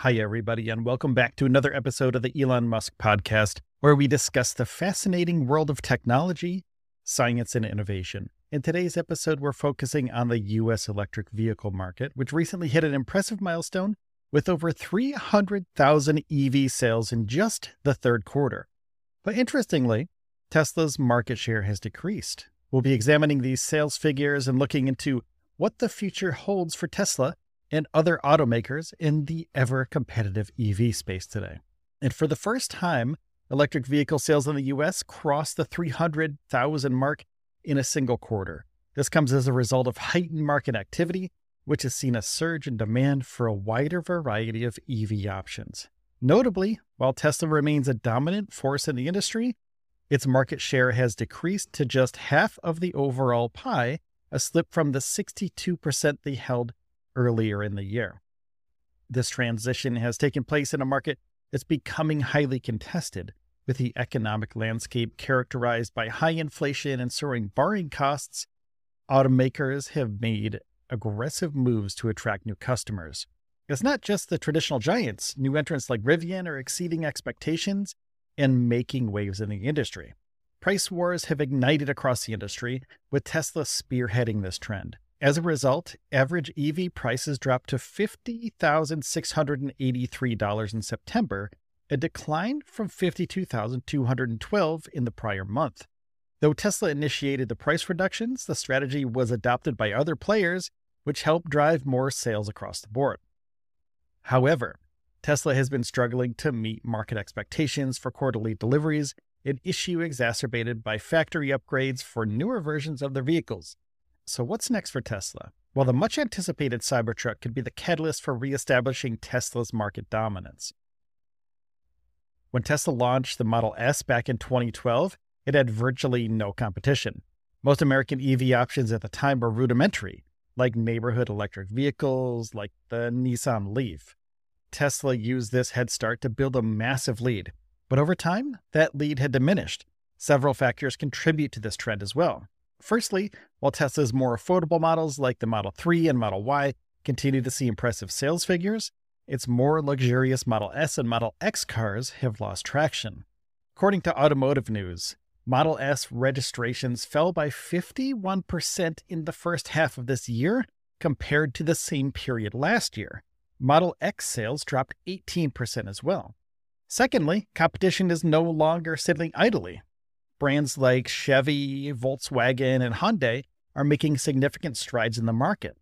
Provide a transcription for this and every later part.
Hi, everybody, and welcome back to another episode of the Elon Musk podcast, where we discuss the fascinating world of technology, science, and innovation. In today's episode, we're focusing on the U.S. electric vehicle market, which recently hit an impressive milestone with over 300,000 EV sales in just the third quarter. But interestingly, Tesla's market share has decreased. We'll be examining these sales figures and looking into what the future holds for Tesla and other automakers in the ever competitive EV space today. And for the first time, electric vehicle sales in the US crossed the 300,000 mark in a single quarter. This comes as a result of heightened market activity, which has seen a surge in demand for a wider variety of EV options. Notably, while Tesla remains a dominant force in the industry, its market share has decreased to just half of the overall pie, a slip from the 62% they held earlier in the year. This transition has taken place in a market that's becoming highly contested, with the economic landscape characterized by high inflation and soaring borrowing costs. Automakers have made aggressive moves to attract new customers. It's not just the traditional giants, new entrants like Rivian are exceeding expectations and making waves in the industry. Price wars have ignited across the industry, with Tesla spearheading this trend. As a result, average EV prices dropped to $50,683 in September, a decline from 52,212 in the prior month. Though Tesla initiated the price reductions, the strategy was adopted by other players, which helped drive more sales across the board. However, Tesla has been struggling to meet market expectations for quarterly deliveries, an issue exacerbated by factory upgrades for newer versions of their vehicles. So, what's next for Tesla? Well, the much anticipated Cybertruck could be the catalyst for reestablishing Tesla's market dominance. When Tesla launched the Model S back in 2012, it had virtually no competition. Most American EV options at the time were rudimentary, like neighborhood electric vehicles, like the Nissan Leaf. Tesla used this head start to build a massive lead, but over time, that lead had diminished. Several factors contribute to this trend as well. Firstly, while Tesla's more affordable models like the Model 3 and Model Y continue to see impressive sales figures, its more luxurious Model S and Model X cars have lost traction. According to Automotive News, Model S registrations fell by 51% in the first half of this year compared to the same period last year. Model X sales dropped 18% as well. Secondly, competition is no longer sitting idly brands like Chevy, Volkswagen, and Hyundai are making significant strides in the market.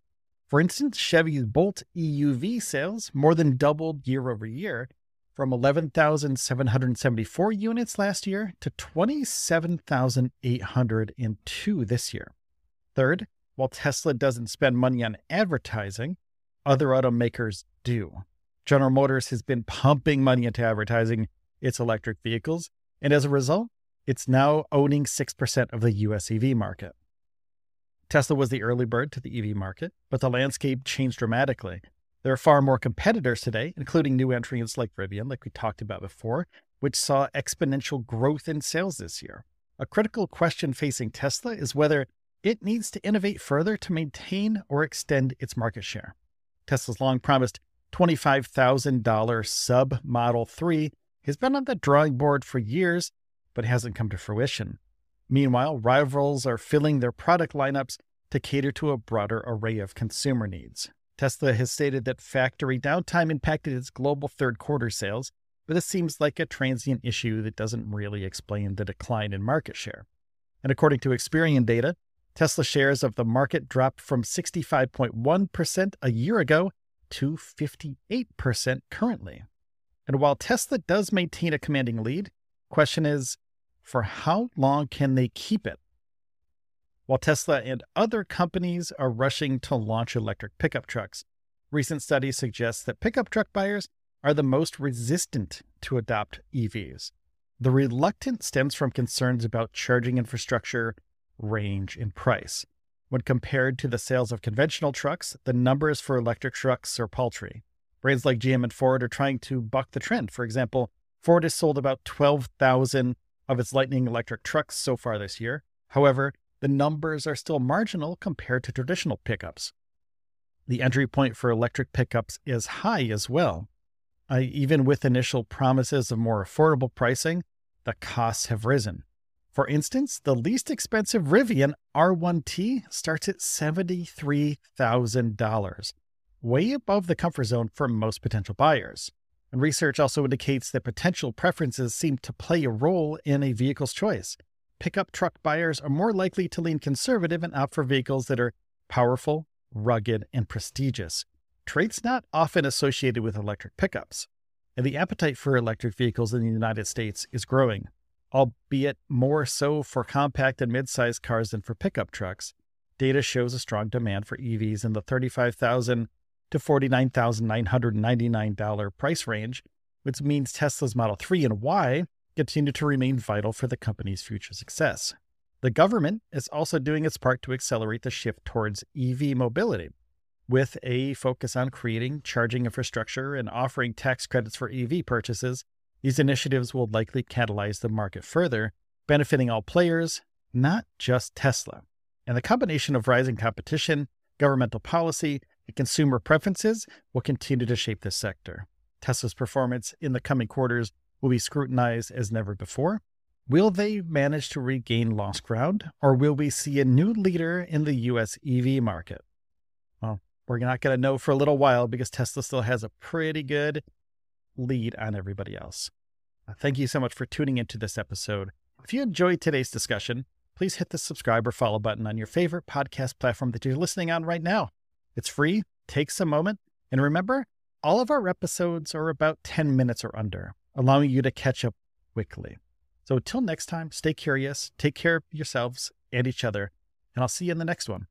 For instance, Chevy's Bolt EUV sales more than doubled year over year from 11,774 units last year to 27,802 this year. Third, while Tesla doesn't spend money on advertising, other automakers do. General Motors has been pumping money into advertising its electric vehicles, and as a result, it's now owning 6% of the US EV market. Tesla was the early bird to the EV market, but the landscape changed dramatically. There are far more competitors today, including new entrants like Rivian, like we talked about before, which saw exponential growth in sales this year. A critical question facing Tesla is whether it needs to innovate further to maintain or extend its market share. Tesla's long promised $25,000 sub Model 3 has been on the drawing board for years but hasn't come to fruition. Meanwhile, rivals are filling their product lineups to cater to a broader array of consumer needs. Tesla has stated that factory downtime impacted its global third quarter sales, but this seems like a transient issue that doesn't really explain the decline in market share. And according to Experian data, Tesla shares of the market dropped from 65.1% a year ago to 58% currently. And while Tesla does maintain a commanding lead, question is for how long can they keep it? While Tesla and other companies are rushing to launch electric pickup trucks, recent studies suggest that pickup truck buyers are the most resistant to adopt EVs. The reluctance stems from concerns about charging infrastructure, range, and price. When compared to the sales of conventional trucks, the numbers for electric trucks are paltry. Brands like GM and Ford are trying to buck the trend. For example, Ford has sold about 12,000 of its Lightning electric trucks so far this year. However, the numbers are still marginal compared to traditional pickups. The entry point for electric pickups is high as well. Uh, even with initial promises of more affordable pricing, the costs have risen. For instance, the least expensive Rivian R1T starts at $73,000, way above the comfort zone for most potential buyers. And research also indicates that potential preferences seem to play a role in a vehicle's choice. Pickup truck buyers are more likely to lean conservative and opt for vehicles that are powerful, rugged, and prestigious, traits not often associated with electric pickups. And the appetite for electric vehicles in the United States is growing, albeit more so for compact and mid-sized cars than for pickup trucks. Data shows a strong demand for EVs in the 35,000 to $49,999 price range, which means Tesla's Model 3 and Y continue to remain vital for the company's future success. The government is also doing its part to accelerate the shift towards EV mobility. With a focus on creating charging infrastructure and offering tax credits for EV purchases, these initiatives will likely catalyze the market further, benefiting all players, not just Tesla. And the combination of rising competition, governmental policy, and consumer preferences will continue to shape this sector. Tesla's performance in the coming quarters will be scrutinized as never before. Will they manage to regain lost ground, or will we see a new leader in the US EV market? Well, we're not going to know for a little while because Tesla still has a pretty good lead on everybody else. Uh, thank you so much for tuning into this episode. If you enjoyed today's discussion, please hit the subscribe or follow button on your favorite podcast platform that you're listening on right now. It's free, takes a moment, and remember, all of our episodes are about 10 minutes or under allowing you to catch up quickly. So until next time, stay curious, take care of yourselves and each other, and I'll see you in the next one.